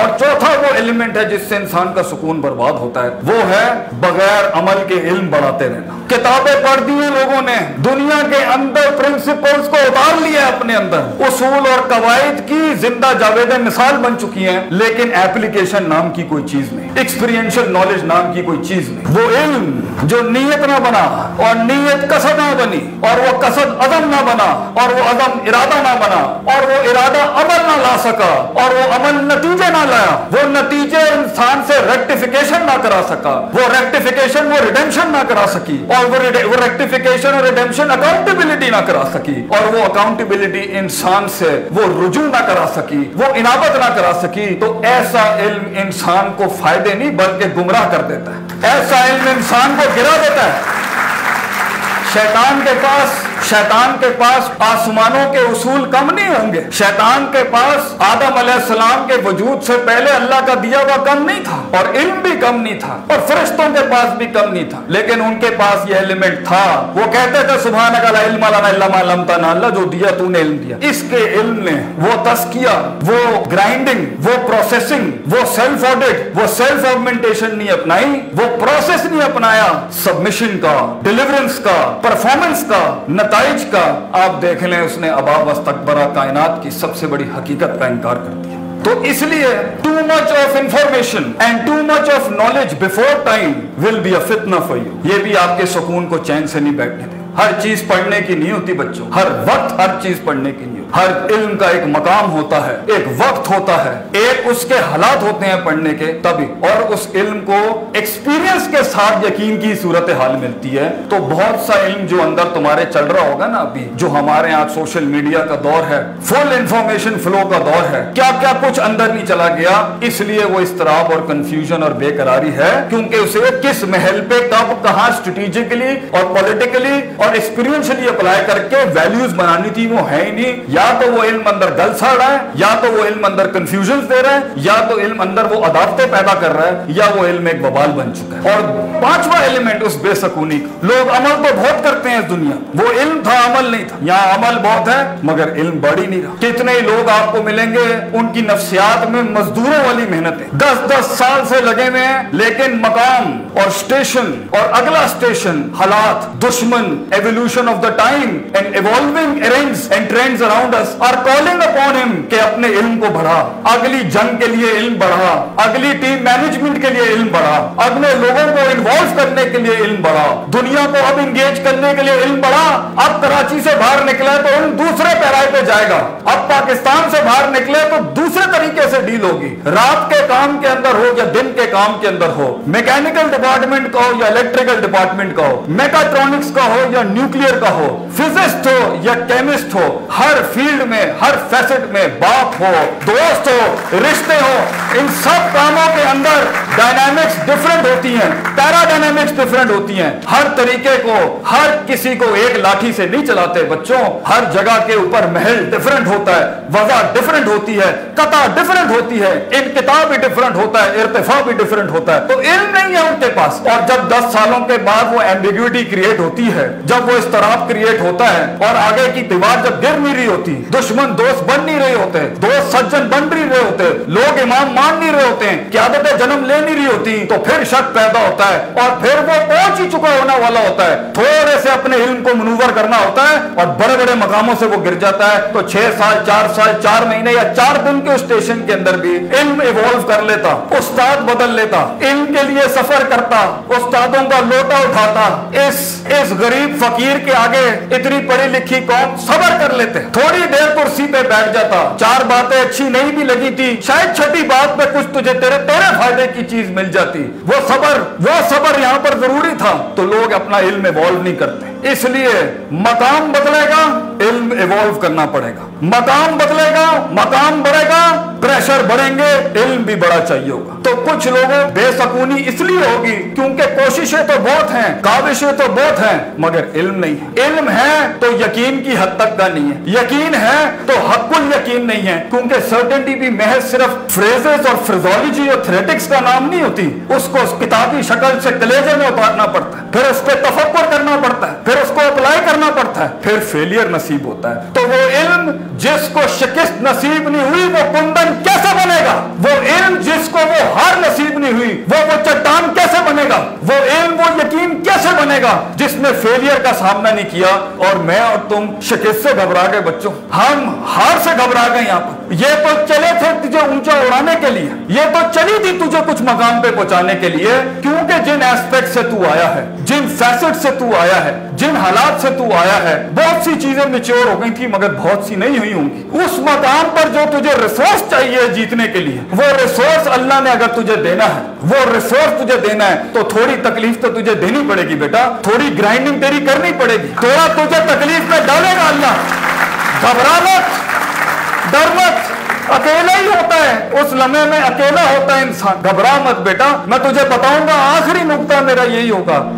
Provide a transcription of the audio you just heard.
اور چوتھا وہ ایلیمنٹ ہے جس سے انسان کا سکون برباد ہوتا ہے، وہ ہے بغیر عمل کے علم بڑھاتے رہنا۔ کتابیں پڑھ دی ہیں لوگوں نے، دنیا کے اندر پرنسپلز کو اتار لیا اپنے اندر۔ اصول اور قواعد کی زندہ جاوید مثال بن چکی ہیں، لیکن ایپلیکیشن نام کی کوئی چیز نہیں ایکسپیرینشل نالج نام کی کوئی چیز نہیں۔ وہ علم جو نیت نہ بنا اور نیت قصد نہ بنی، اور وہ قصد عدم نہ بنا، اور وہ عدم ارادہ نہ بنا، اور وہ ارادہ عمل نہ لا سکا، اور وہ عمل نتیجے نہ لایا، وہ نتیجے انسان سے ریکٹیفیکیشن نہ کرا سکا۔ وہ ریکٹیفیکیشن وہ ریڈمشن نہ کرا سکی۔ اور وہ ریکٹیفیکیشن اور ریڈمشن اکاؤنٹیبلٹی نہ کرا سکی۔ اور وہ اکاؤنٹیبلٹی انسان سے وہ رجوع نہ کرا سکی، وہ انابت نہ کرا سکی۔ تو ایسا علم انسان کو فائدے نہیں، بلکہ گمراہ کر دیتا ہے۔ ایسا علم انسان کو گرا دیتا ہے۔ شیطان کے پاس شیطان کے پاس آسمانوں کے اصول کم نہیں ہوں گے۔ شیطان کے پاس آدم علیہ السلام کے وجود سے پہلے اللہ کا دیا ہوا کم نہیں تھا اور علم بھی کم نہیں تھا اور فرشتوں کے پاس بھی کم نہیں تھا۔ لیکن ان کے پاس یہ ایلیمنٹ تھا۔ وہ کہتے تھے سبحان علم اللہ جو دیا تو نے علم دیا۔ اس کے علم نے وہ تسکیہ وہ گرائنڈنگ وہ پروسیسنگ وہ سیلف آڈٹ وہ سیلف آگمنٹیشن نہیں اپنائی، وہ پروسیس نہیں اپنایا۔ سبمیشن کا ڈیلیورنس کا پرفارمنس کا، نتائج نتائج کا آپ دیکھ لیں، اس نے ابا وسطبرا کائنات کی سب سے بڑی حقیقت کا انکار کر دیا۔ تو اس لیے too much of information and too much of knowledge before time will be a فتنہ فار یو یہ بھی آپ کے سکون کو چین سے نہیں بیٹھنے دے۔ ہر چیز پڑھنے کی نہیں ہوتی بچوں۔ ہر وقت ہر چیز پڑھنے کی نہیں ہوتی۔ ہر علم کا ایک مقام ہوتا ہے، ایک وقت ہوتا ہے۔ ایک اس کے حالات ہوتے ہیں پڑھنے کے تبھی۔ اور اس علم کو ایکسپیرینس کے ساتھ یقین کی صورت حال ملتی ہے۔ تو بہت سا علم جو اندر تمہارے چل رہا ہوگا نا ابھی، جو ہمارے یہاں سوشل میڈیا کا دور ہے فل انفارمیشن فلو کا دور ہے۔ کیا کیا کچھ اندر نہیں چلا گیا، اس لیے وہ استراب اور کنفیوژن اور بے قراری ہے۔ کیونکہ اسے کس محل پہ، کب، کہاں اسٹریٹجیکلی اور پولیٹیکلی اور ایکسپیرینشلی اپلائی کر کے ویلیوز بنانی تھی، وہ ہے ہی نہیں۔ یا یا تو وہ علم اندر گل سڑ رہا ہے، یا تو وہ علم اندر کنفیوژن دے رہا ہے، یا تو علم اندر وہ عدالتیں پیدا کر رہا ہے، یا وہ علم ایک ببال بن چکا ہے۔ اور پانچواں ایلیمنٹ اس بے سکونی کا۔ لوگ عمل تو بہت کرتے ہیں اس دنیا۔ وہ علم تھا، عمل نہیں تھا۔ یہاں عمل بہت ہے، مگر علم بڑی نہیں رہا۔ کتنے لوگ آپ کو ملیں گے، ان کی نفسیات میں مزدوروں والی محنت ہے دس دس سال سے لگے ہوئے ہیں، لیکن مقام اور اسٹیشن اور اگلا اسٹیشن حالات، دشمن evolution of the time and evolving arrange and trends around states are calling upon ہم کہ اپنے علم کو بڑھا اگلی جنگ کے لیے علم بڑھا اگلی ٹیم مینجمنٹ کے لیے علم بڑھا اگلے لوگوں کو انوالو کرنے کے لیے علم بڑھا دنیا کو اب انگیج کرنے کے لیے علم بڑھا اب کراچی سے باہر نکلا تو علم دوسرے پیرائے پہ جائے گا اب پاکستان سے باہر نکلے تو دوسرے طریقے سے ڈیل ہوگی؟ رات کے کام کے اندر ہو یا دن کے کام کے اندر ہو؟ میکینکل ڈپارٹمنٹ کا ہو یا الیکٹریکل ڈپارٹمنٹ کا ہو؟ میکاٹرونکس کا ہو یا نیوکلیر کا ہو؟ فزسٹ ہو یا کیمسٹ ہو؟ ہر فیلڈ میں، ہر فیسٹ میں باپ ہو، دوست ہو، رشتے ہو، ان سب کاموں کے اندر ڈائنامکس ڈفرنٹ ہوتی ہیں پیرا ڈائنامکس ڈفرنٹ ہوتی ہیں۔ ہر طریقے کو، ہر کسی کو ایک لاٹھی سے نہیں چلاتے بچوں۔ ہر جگہ کے اوپر محل ڈفرنٹ ہوتا ہے، وضع ڈفرنٹ ہوتی ہے، قطع ڈفرنٹ ہوتی ہے انکتاب بھی ڈفرنٹ ہوتا ہے، ارتفاع بھی ڈفرنٹ ہوتا ہے۔ تو علم نہیں ہے ان کے پاس۔ اور جب دس سالوں کے بعد وہ ایمبیگوٹی کریٹ ہوتی ہے، جب وہ استراب کریٹ ہوتا ہے، اور آگے کی دیوار جب گر نہیں رہی ہوتی، دشمن دوست بن نہیں رہے ہوتے، دوست سجن بن نہیں رہے ہوتے، لوگ امام مان نہیں رہے ہوتے ہیں قیادت جنم لے نہیں رہی ہوتی، تو پھر شک پیدا ہوتا ہے۔ اور پھر وہ پہنچ ہی چکا ہونا والا ہوتا ہے۔ تھوڑے سے اپنے علم کو منور کرنا ہوتا ہے، اور بڑے بڑے مقاموں سے وہ گر جاتا ہے۔ تو چھ سال، چار سال، چار مہینے یا چار دن کے اسٹیشن کے کے اندر بھی علم ایوالو کر لیتا، استاد بدل لیتا، علم کے لیے سفر کرتا، استادوں کا لوٹا اٹھاتا، اس اس غریب فقیر کے آگے اتنی پڑھی لکھی قوم صبر کر لیتے۔ تھوڑی دیر کرسی پہ بیٹھ جاتا، چار باتیں اچھی نہیں بھی لگی تھی، شاید چھٹی بات پہ کچھ تجھے تیرے تیرے فائدے کی چیز مل جاتی۔ وہ صبر وہ صبر یہاں پر ضروری تھا، تو لوگ اپنا علم ایوالو نہیں کرتے۔ اس لیے مقام بدلے گا، علم ایوالو کرنا پڑے گا۔ مقام بدلے گا، مقام بڑھے گا پریشر بڑھیں گے، علم بھی بڑا چاہیے ہوگا۔ تو کچھ لوگوں بے سکونی اس لیے ہوگی کیونکہ کوششیں تو بہت ہیں، کاوشیں تو بہت ہیں، مگر علم نہیں ہے۔ علم ہے تو یقین کی حد تک کا نہیں ہے۔ یقین ہے تو حق یقین نہیں ہے۔ کیونکہ سرٹنٹی بھی محض صرف فریزز اور فرزولوجی اور تھریٹکس کا نام نہیں ہوتی، اس کو کتابی شکل سے کلیجے میں اتارنا پڑتا ہے۔ پھر اس پہ تفکر کرنا پڑتا ہے۔ پھر اس کو اپلائی کرنا پڑتا ہے۔ پھر فیلئر نصیب ہوتا ہے۔ تو وہ جس کو شکست نصیب نہیں ہوئی، وہ کندن کیسے بنے گا؟ وہ علم جس کو وہ ہار نصیب نہیں ہوئی، وہ وہ چٹان کیسے بنے گا؟ وہ علم، وہ یقین کیسے بنے گا؟ جس نے فیلئر کا سامنا نہیں کیا اور میں اور تم شکست سے گھبرا گئے بچوں۔ ہم ہار سے گھبرا گئے یہاں پر۔ یہ تو چلے تھے تجھے اونچا اڑانے کے لیے۔ یہ تو چلی تھی تجھے کچھ مقام پہ پہنچانے کے لیے، کیونکہ جن ایسپیکٹ سے تو آیا ہے۔ جن فیسٹ سے تو آیا ہے، جن حالات سے تو آیا ہے، بہت سی چیزیں میچور ہو گئی تھی مگر بہت سی نہیں ہوئی ہوں گی۔ اس مقام پر جو تجھے ریسورس چاہیے جیتنے کے لیے، وہ ریسورس اللہ نے اگر تجھے دینا ہے، وہ ریسورس تجھے دینا ہے، تو تھوڑی تکلیف تو تجھے دینی پڑے گی بیٹا۔ تھوڑی گرائنڈنگ تیری کرنی پڑے گی۔ تھوڑا تجھے تکلیف میں ڈالے گا اللہ۔ گھبرا مت، ڈر مت۔ اکیلا ہی ہوتا ہے، اس لمحے میں اکیلا ہوتا ہے انسان۔ گھبرا مت بیٹا، میں تجھے بتاؤں گا، آخری نقطہ میرا یہی ہوگا۔